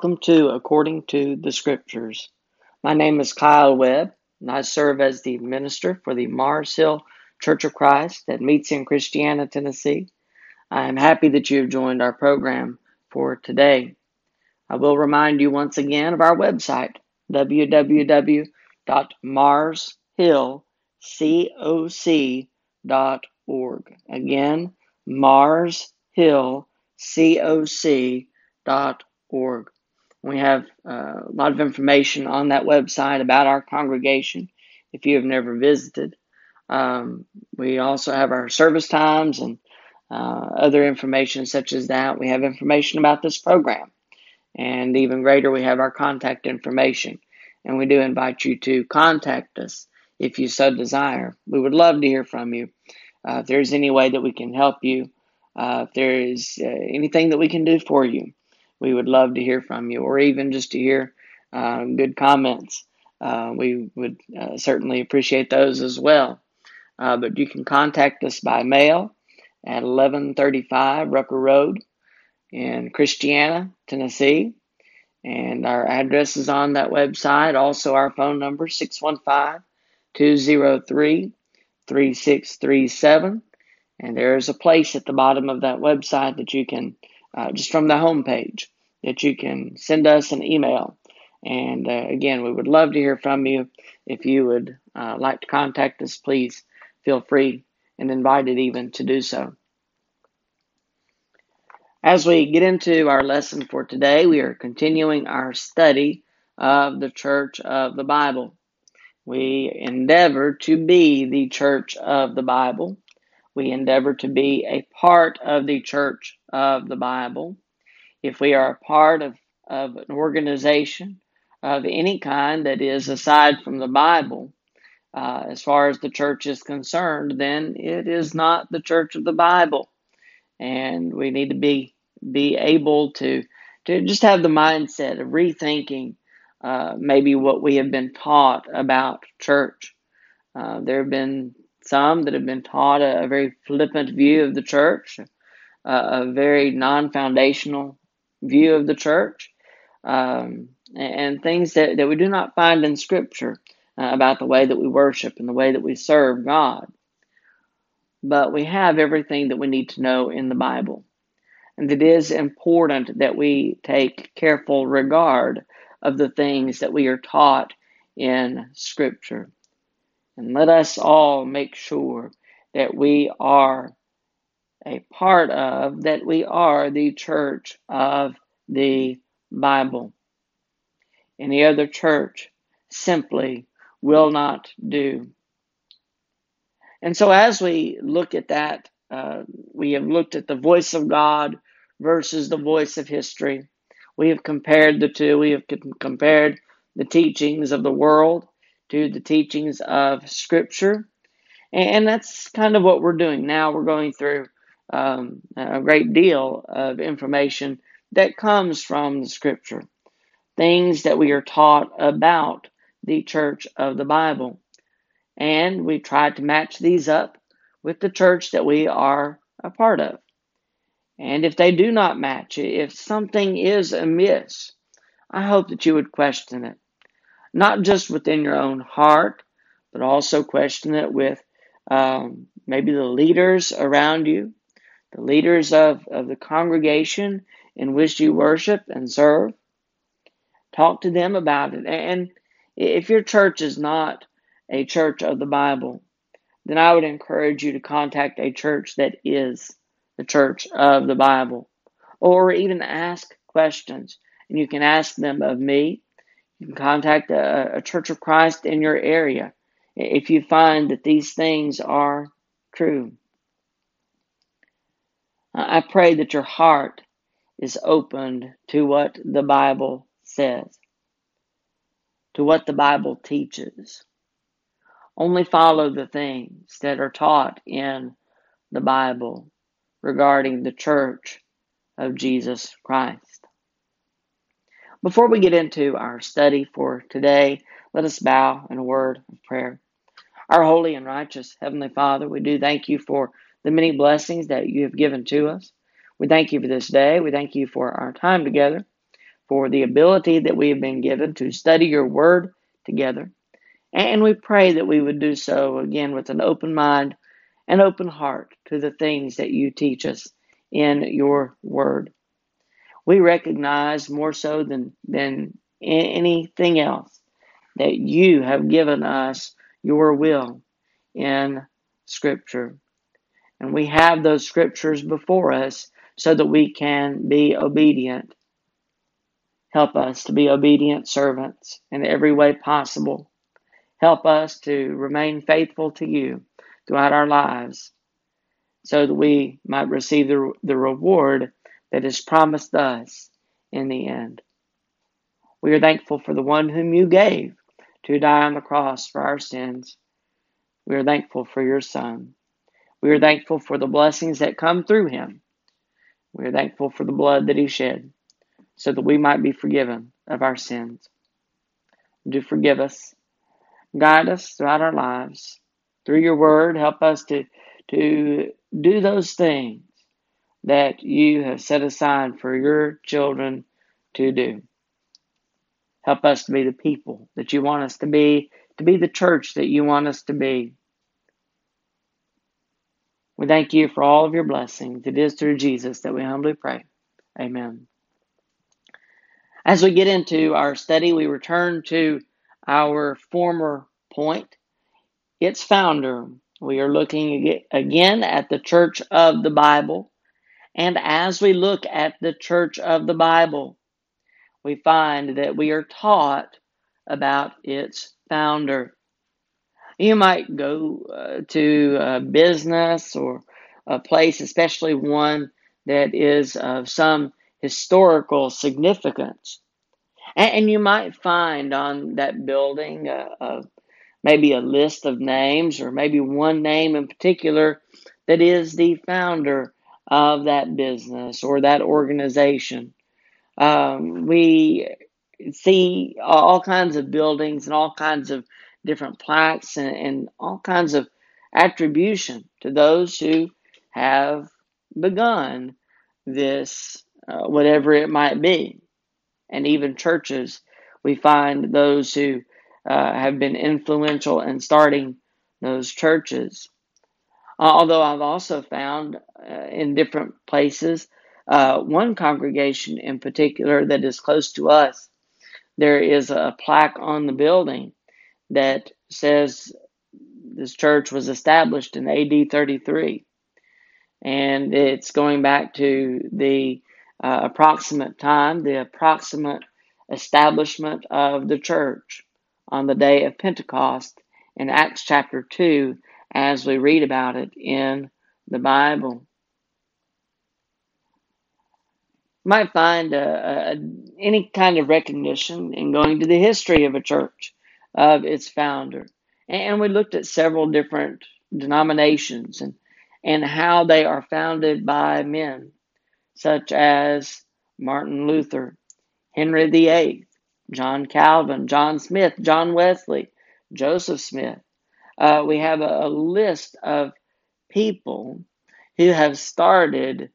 Welcome to According to the Scriptures. My name is Kyle Webb, and I serve as the minister for the Mars Hill Church of Christ that meets in Christiana, Tennessee. I am happy that you have joined our program for today. I will remind you once again of our website, www.marshillcoc.org. Again, marshillcoc.org org. We have uh, a lot of information on that website about our congregation if you have never visited. Um, we also have our service times and uh, other information such as that. We have information about this program. And even greater, we have our contact information. And we do invite you to contact us if you so desire. We would love to hear from you. Uh, if there's any way that we can help you, uh, if there is uh, anything that we can do for you, we would love to hear from you, or even just to hear uh, good comments. Uh, we would uh, certainly appreciate those as well. Uh, but you can contact us by mail at 1135 Rucker Road in Christiana, Tennessee. And our address is on that website. Also, our phone number 615 203 3637. And there is a place at the bottom of that website that you can uh, just from the home page that you can send us an email. And uh, again, we would love to hear from you. If you would uh, like to contact us, please feel free and invited even to do so. As we get into our lesson for today, we are continuing our study of the Church of the Bible. We endeavor to be the Church of the Bible. We endeavor to be a part of the Church of the Bible. If we are a part of, of an organization of any kind that is aside from the Bible, uh, as far as the church is concerned, then it is not the church of the Bible. And we need to be be able to to just have the mindset of rethinking uh, maybe what we have been taught about church. Uh, there have been some that have been taught a, a very flippant view of the church, a very non foundational view of the church, um, and, and, things that, that we do not find in Scripture uh, about the way that we worship and the way that we serve God. But we have everything that we need to know in the Bible. And it is important that we take careful regard of the things that we are taught in Scripture. And let us all make sure that we are a part of, that we are the church of the Bible. Any other church simply will not do. And so, as we look at that, uh, we have looked at the voice of God versus the voice of history. We have compared the two. We have compared the teachings of the world to the teachings of Scripture. And that's kind of what we're doing now. We're going through um, a great deal of information that comes from the Scripture, things that we are taught about the church of the Bible. And we try to match these up with the church that we are a part of. And if they do not match, if something is amiss, I hope that you would question it. Not just within your own heart, but also question it with um, maybe the leaders around you, the leaders of, of the congregation in which you worship and serve. Talk to them about it. And if your church is not a church of the Bible, then I would encourage you to contact a church that is the church of the Bible. Or even ask questions. And you can ask them of me. You can contact a, a Church of Christ in your area if you find that these things are true. I pray that your heart is opened to what the Bible says, to what the Bible teaches. Only follow the things that are taught in the Bible regarding the church of Jesus Christ. Before we get into our study for today, let us bow in a word of prayer. Our holy and righteous Heavenly Father, we do thank you for the many blessings that you have given to us. We thank you for this day. We thank you for our time together, for the ability that we have been given to study your word together. And we pray that we would do so again with an open mind and open heart to the things that you teach us in your word. We recognize more so than, than anything else that you have given us your will in Scripture. And we have those Scriptures before us so that we can be obedient. Help us to be obedient servants in every way possible. Help us to remain faithful to you throughout our lives so that we might receive the, the reward that is promised us in the end. We are thankful for the one whom you gave to die on the cross for our sins. We are thankful for your Son. We are thankful for the blessings that come through him. We are thankful for the blood that he shed so that we might be forgiven of our sins. Do forgive us Guide us throughout our lives. Through your word, help us to, to do those things that you have set aside for your children to do. Help us to be the people that you want us to be, to be the church that you want us to be. We thank you for all of your blessings. It is through Jesus that we humbly pray. Amen. As we get into our study, we return to our former point, its founder. We are looking again at the Church of the Bible. And as we look at the Church of the Bible, we find that we are taught about its founder. You might go uh, to a business or a place, especially one that is of some historical significance, and, you might find on that building a, a, maybe a list of names or maybe one name in particular that is the founder of that business or that organization. Um, we see all kinds of buildings and all kinds of different plaques and, and all kinds of attribution to those who have begun this, uh, whatever it might be and even churches, we find those who uh, have been influential in starting those churches. Uh, although I've also found uh, in different places, uh, one congregation in particular that is close to us, there is a plaque on the building that says this church was established in AD 33. And it's going back to the uh, approximate time, the approximate establishment of the church on the day of Pentecost in Acts chapter 2 as we read about it in the Bible. You might find a, a, any kind of recognition in going to the history of a church, of its founder. And we looked at several different denominations and, and how they are founded by men such as Martin Luther, Henry VIII, John Calvin, John Smith, John Wesley, Joseph Smith. Uh, we have a, a list of people who have started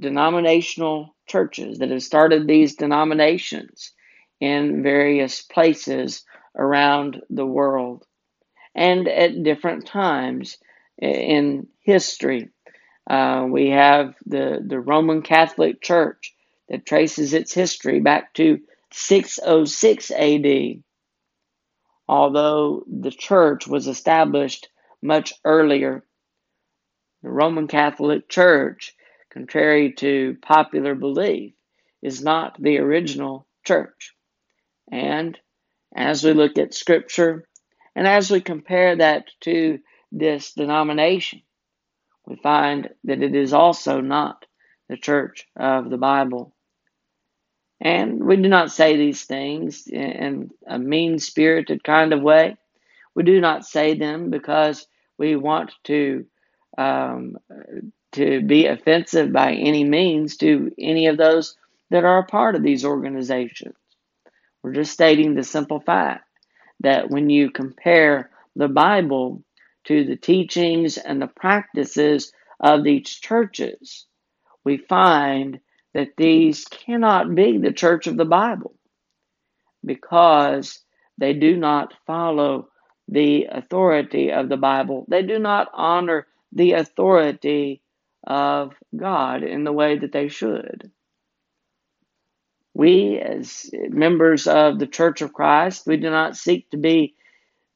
denominational churches, that have started these denominations in various places around the world and at different times in history. Uh, we have the, the Roman Catholic Church that traces its history back to 606 AD, although the church was established much earlier. The Roman Catholic Church, contrary to popular belief, is not the original church. And as we look at Scripture and as we compare that to this denomination, we find that it is also not the church of the Bible. And we do not say these things in a mean spirited kind of way. We do not say them because we want to um, to be offensive by any means to any of those that are a part of these organizations. We're just stating the simple fact that when you compare the Bible to the teachings and the practices of these churches, we find that these cannot be the church of the Bible because they do not follow the authority of the Bible. They do not honor the authority of God in the way that they should. We, as members of the Church of Christ, we do not seek to be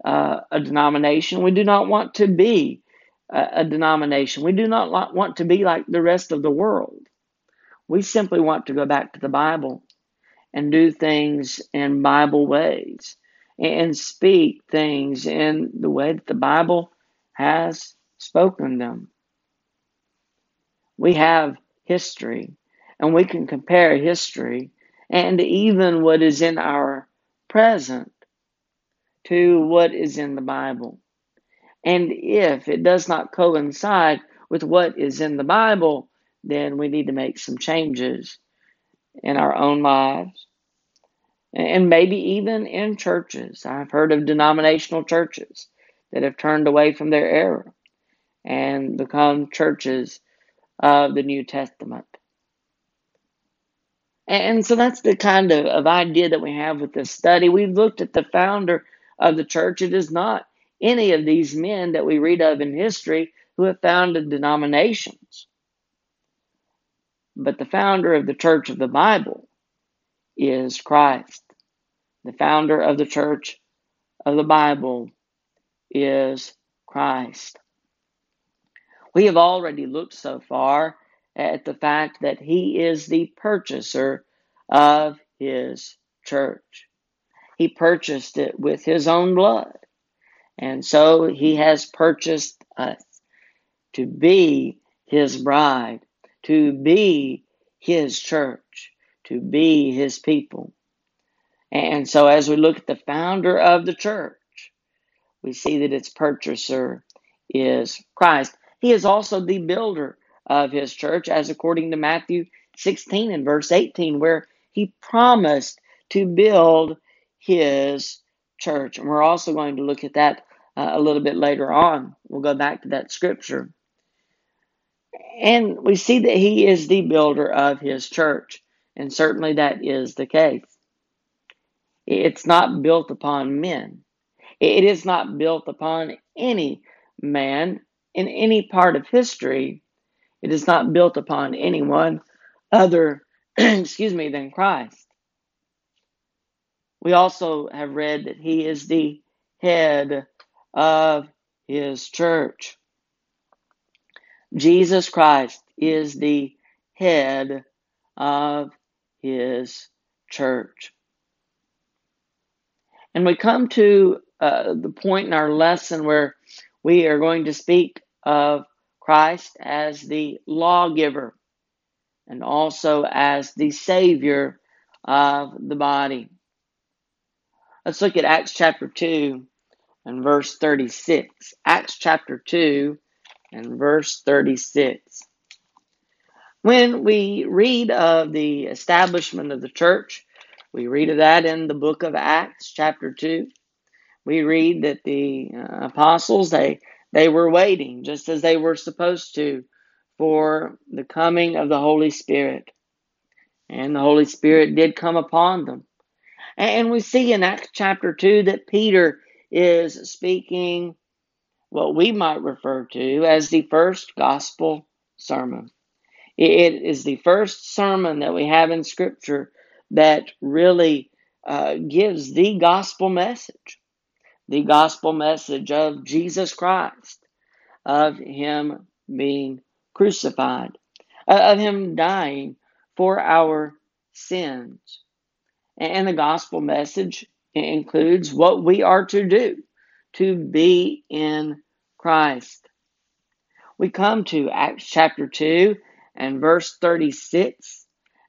uh, a denomination. We do not want to be a, a denomination. We do not want to be like the rest of the world. We simply want to go back to the Bible and do things in Bible ways and speak things in the way that the Bible has spoken them. We have history and we can compare history and even what is in our present to what is in the Bible. And if it does not coincide with what is in the Bible, then we need to make some changes in our own lives and maybe even in churches. I've heard of denominational churches that have turned away from their error and become churches of the New Testament. And so that's the kind of, of idea that we have with this study. We've looked at the founder of the church. It is not any of these men that we read of in history who have founded denominations. But the founder of the church of the Bible is Christ. The founder of the church of the Bible is Christ. We have already looked so far at the fact that he is the purchaser of his church. He purchased it with his own blood. And so he has purchased us to be his bride, to be his church, to be his people. And so as we look at the founder of the church, we see that its purchaser is Christ. He is also the builder of his church, as according to Matthew 16 and verse 18, where he promised to build his church. And we're also going to look at that uh, a little bit later on. We'll go back to that scripture. And we see that he is the builder of his church. And certainly that is the case. It's not built upon men. It is not built upon any man in any part of history. It is not built upon anyone other, excuse me, than Christ. We also have read that he is the head of his church. Jesus Christ is the head of his church. And we come to uh, the point in our lesson where we are going to speak of Christ as the lawgiver and also as the Savior of the body. Let's look at Acts chapter 2 and verse 36. Acts chapter 2 and verse 36. When we read of the establishment of the church, we read of that in the book of Acts, chapter 2. We read that the uh, apostles, they, they were waiting, just as they were supposed to, for the coming of the Holy Spirit. And the Holy Spirit did come upon them. And we see in Acts chapter 2 that Peter is speaking what we might refer to as the first gospel sermon. It is the first sermon that we have in Scripture that really uh, gives the gospel message, the gospel message of Jesus Christ, of Him being crucified, uh, of Him dying for our sins. And the gospel message includes what we are to do to be in Christ. We come to Acts chapter 2 and verse 36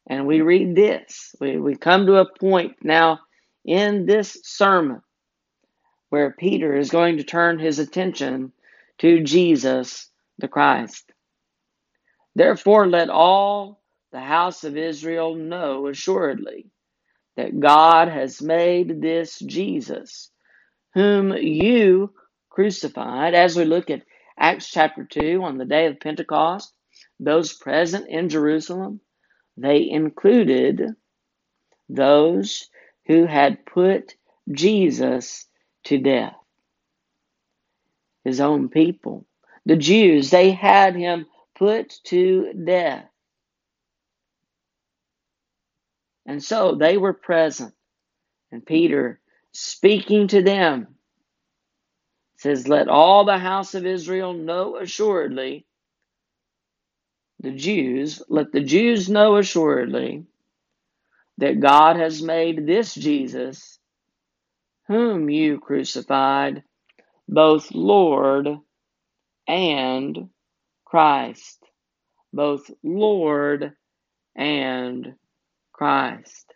and we read this. We, we come to a point now in this sermon where Peter is going to turn his attention to Jesus the Christ. Therefore, let all the house of Israel know assuredly that God has made this Jesus, whom you crucified, as we look at Acts chapter 2 on the day of Pentecost, those present in Jerusalem, they included those who had put Jesus to death. His own people, the Jews, they had him put to death. And so they were present. And Peter, speaking to them, says, Let all the house of Israel know assuredly, the Jews, let the Jews know assuredly that God has made this Jesus, whom you crucified, both Lord and Christ. Both Lord and Christ.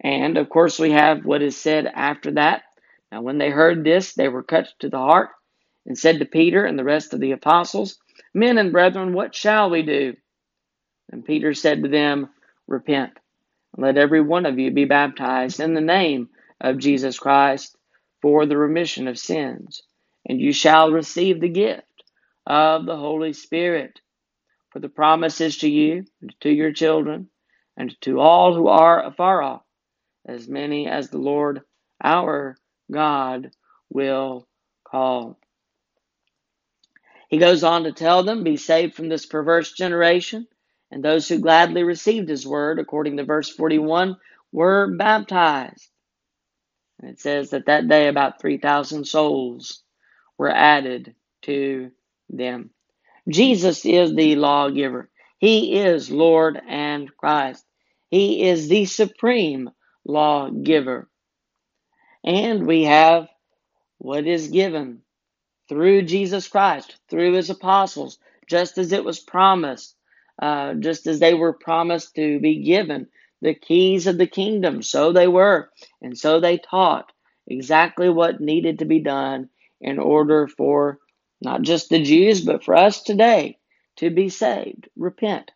And of course, we have what is said after that. Now, when they heard this, they were cut to the heart and said to Peter and the rest of the apostles, Men and brethren, what shall we do? And Peter said to them, Repent, let every one of you be baptized in the name of Jesus Christ for the remission of sins, and you shall receive the gift of the Holy Spirit. For the promise is to you, and to your children, and to all who are afar off, as many as the Lord our God will call. He goes on to tell them, Be saved from this perverse generation. And those who gladly received his word, according to verse 41, were baptized. And it says that that day about 3,000 souls were added to them. Jesus is the lawgiver. He is Lord and Christ. He is the supreme lawgiver. And we have what is given through Jesus Christ, through his apostles, just as it was promised, uh, just as they were promised to be given the keys of the kingdom. So they were, and so they taught exactly what needed to be done in order for not just the Jews, but for us today to be saved. Repent.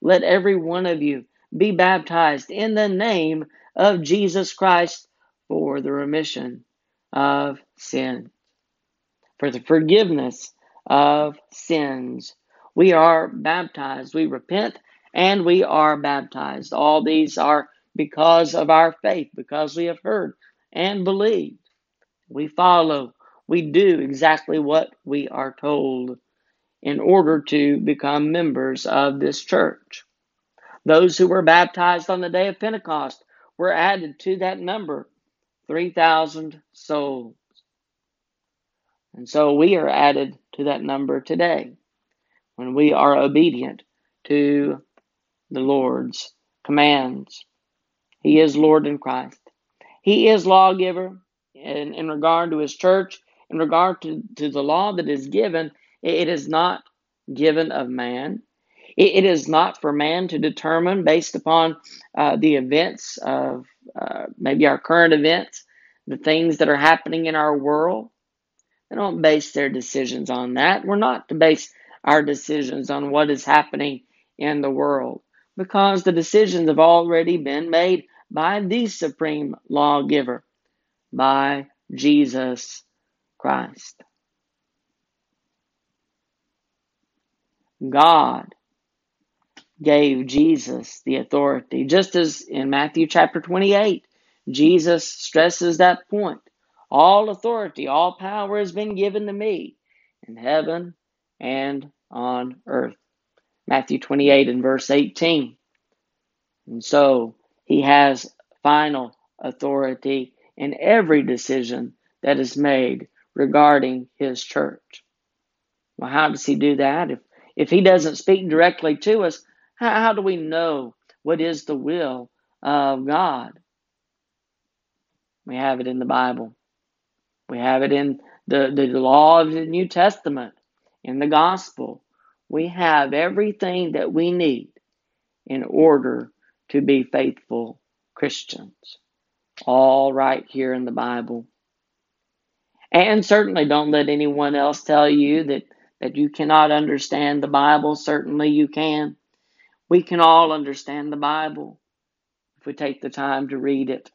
Let every one of you be baptized in the name of Jesus Christ for the remission of sin, for the forgiveness of sins. We are baptized. We repent and we are baptized. All these are because of our faith, because we have heard and believed. We follow we do exactly what we are told in order to become members of this church. Those who were baptized on the day of Pentecost were added to that number 3,000 souls. And so we are added to that number today when we are obedient to the Lord's commands. He is Lord in Christ. He is lawgiver in, in regard to his church in regard to, to the law that is given, it is not given of man. It, it is not for man to determine based upon uh, the events of uh, maybe our current events, the things that are happening in our world. They don't base their decisions on that. We're not to base our decisions on what is happening in the world because the decisions have already been made by the supreme lawgiver, by Jesus Christ. God gave Jesus the authority, just as in Matthew chapter 28, Jesus stresses that point. All authority, all power has been given to me in heaven and on earth. Matthew 28 and verse 18. And so he has final authority in every decision that is made regarding his church. Well, how does he do that? If, if he doesn't speak directly to us, how, how do we know what is the will of God? We have it in the Bible. We have it in the, the law of the New Testament, in the gospel. We have everything that we need in order to be faithful Christians. All right here in the Bible. And certainly don't let anyone else tell you that, that you cannot understand the Bible. Certainly you can. We can all understand the Bible if we take the time to read it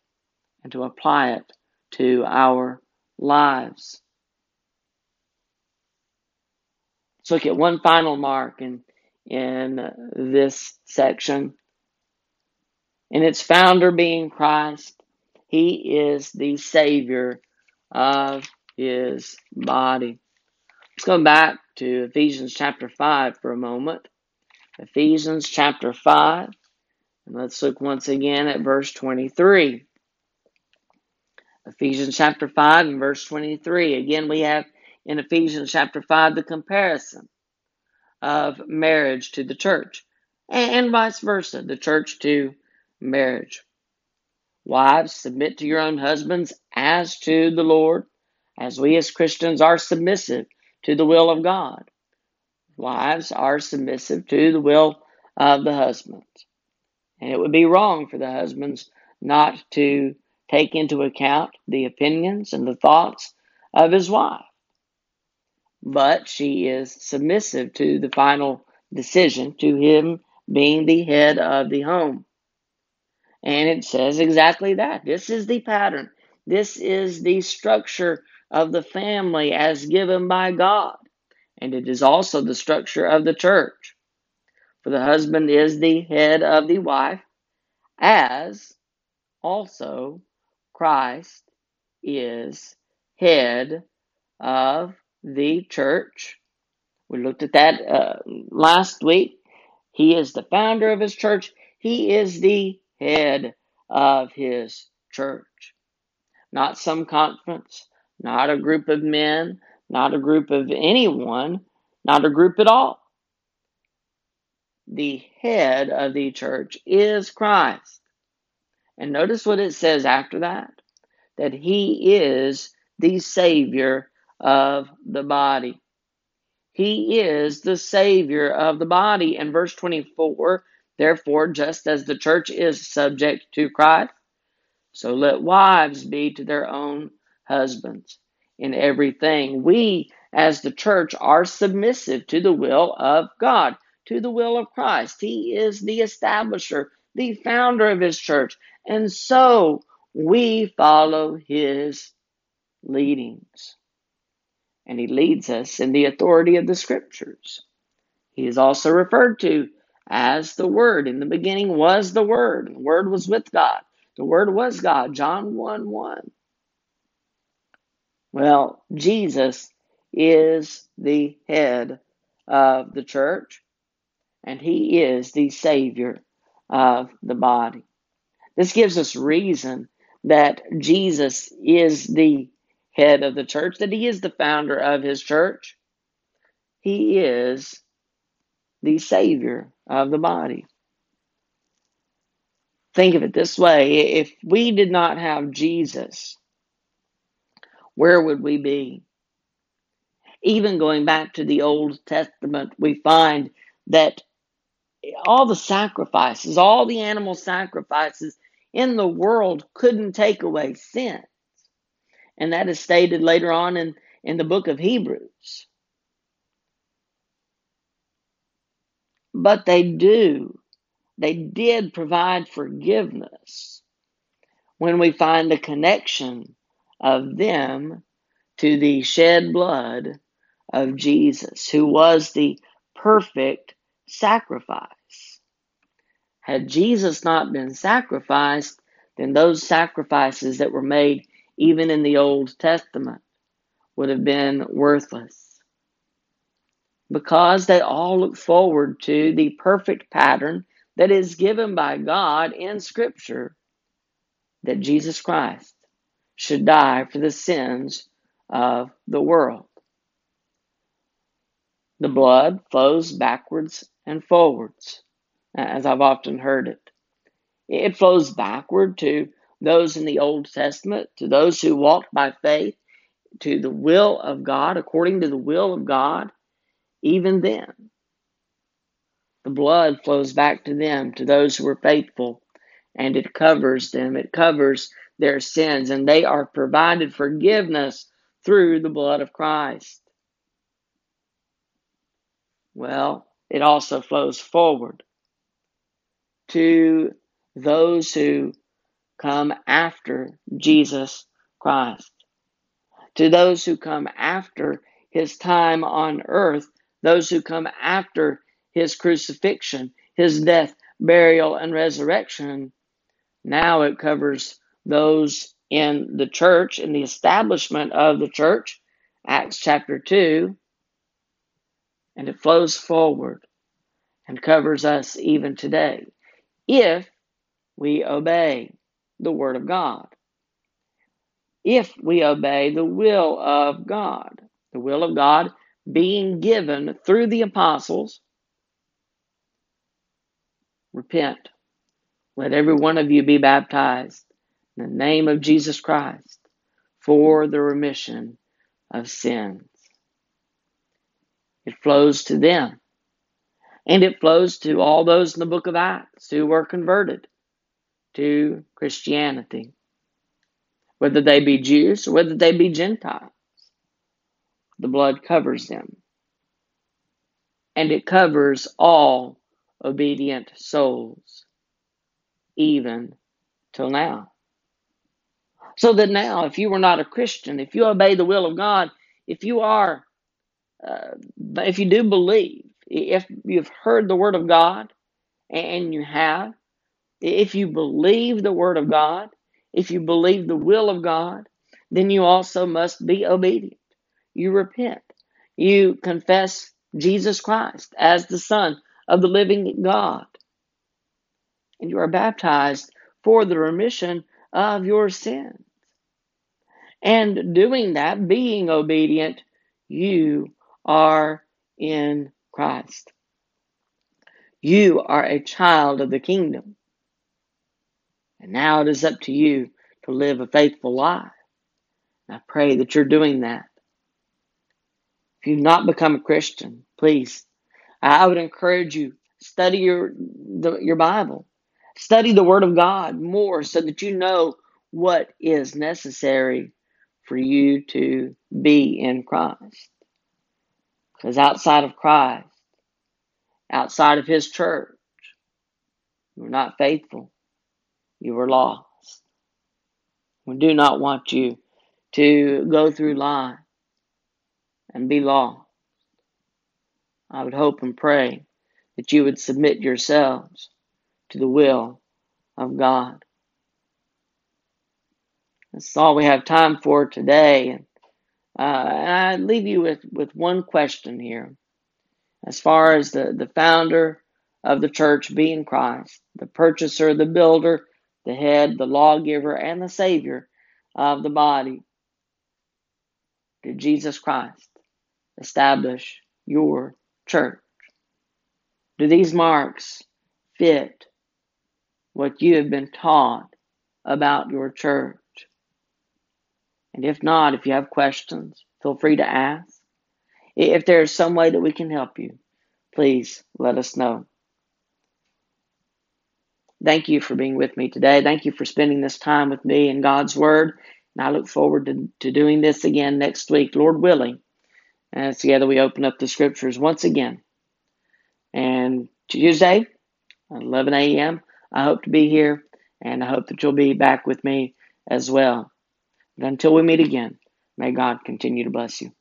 and to apply it to our lives. Let's look at one final mark in, in this section. And its founder being Christ, he is the Savior of his body. Let's go back to Ephesians chapter 5 for a moment. Ephesians chapter 5. And let's look once again at verse 23. Ephesians chapter 5 and verse 23. Again, we have in Ephesians chapter 5 the comparison of marriage to the church, and vice versa, the church to marriage. Wives, submit to your own husbands as to the Lord, as we as Christians are submissive to the will of God. Wives are submissive to the will of the husbands. And it would be wrong for the husbands not to take into account the opinions and the thoughts of his wife. But she is submissive to the final decision, to him being the head of the home. And it says exactly that. This is the pattern. This is the structure of the family as given by God. And it is also the structure of the church. For the husband is the head of the wife, as also Christ is head of the church. We looked at that uh, last week. He is the founder of his church. He is the head of his church. Not some conference, not a group of men, not a group of anyone, not a group at all. The head of the church is Christ. And notice what it says after that that he is the Savior of the body. He is the Savior of the body. In verse 24, therefore, just as the church is subject to Christ, so let wives be to their own husbands in everything. We, as the church, are submissive to the will of God, to the will of Christ. He is the establisher, the founder of his church. And so we follow his leadings. And he leads us in the authority of the scriptures. He is also referred to as the Word. In the beginning was the Word, and the Word was with God. The Word was God. John 1 1. Well, Jesus is the head of the church, and he is the Savior of the body. This gives us reason that Jesus is the head of the church, that he is the founder of his church. He is the Savior of the body. Think of it this way if we did not have Jesus, where would we be? Even going back to the Old Testament, we find that all the sacrifices, all the animal sacrifices in the world couldn't take away sin. And that is stated later on in, in the book of Hebrews. But they do. They did provide forgiveness when we find a connection of them to the shed blood of Jesus, who was the perfect sacrifice. Had Jesus not been sacrificed, then those sacrifices that were made even in the Old Testament would have been worthless. Because they all look forward to the perfect pattern that is given by God in Scripture that Jesus Christ should die for the sins of the world. The blood flows backwards and forwards, as I've often heard it. It flows backward to those in the Old Testament, to those who walked by faith, to the will of God, according to the will of God, even then. The blood flows back to them, to those who were faithful, and it covers them. It covers their sins, and they are provided forgiveness through the blood of Christ. Well, it also flows forward to those who come after Jesus Christ. To those who come after his time on earth, those who come after his crucifixion, his death, burial, and resurrection. Now it covers those in the church, in the establishment of the church, Acts chapter 2, and it flows forward and covers us even today if we obey the Word of God. If we obey the will of God, the will of God being given through the apostles, repent. Let every one of you be baptized in the name of Jesus Christ for the remission of sins. It flows to them. And it flows to all those in the book of Acts who were converted to Christianity, whether they be Jews or whether they be Gentiles. The blood covers them. And it covers all obedient souls, even till now. So that now, if you were not a Christian, if you obey the will of God, if you are, uh, if you do believe, if you've heard the word of God, and you have, if you believe the word of God, if you believe the will of God, then you also must be obedient. You repent. You confess Jesus Christ as the Son of the living God. And you are baptized for the remission of your sins. And doing that, being obedient, you are in Christ. You are a child of the kingdom. And now it is up to you to live a faithful life. I pray that you're doing that. If you've not become a Christian, please, I would encourage you study your the, your Bible, study the Word of God more, so that you know what is necessary for you to be in Christ. Because outside of Christ, outside of His church, you're not faithful. You were lost. We do not want you to go through life and be lost. I would hope and pray that you would submit yourselves to the will of God. That's all we have time for today. Uh, and I leave you with, with one question here. As far as the, the founder of the church being Christ, the purchaser, the builder, the head, the lawgiver, and the Savior of the body, did Jesus Christ establish your church? Do these marks fit what you have been taught about your church? And if not, if you have questions, feel free to ask. If there is some way that we can help you, please let us know. Thank you for being with me today. Thank you for spending this time with me in God's Word. And I look forward to, to doing this again next week, Lord willing. And together we open up the scriptures once again. And Tuesday, 11 a.m., I hope to be here. And I hope that you'll be back with me as well. But until we meet again, may God continue to bless you.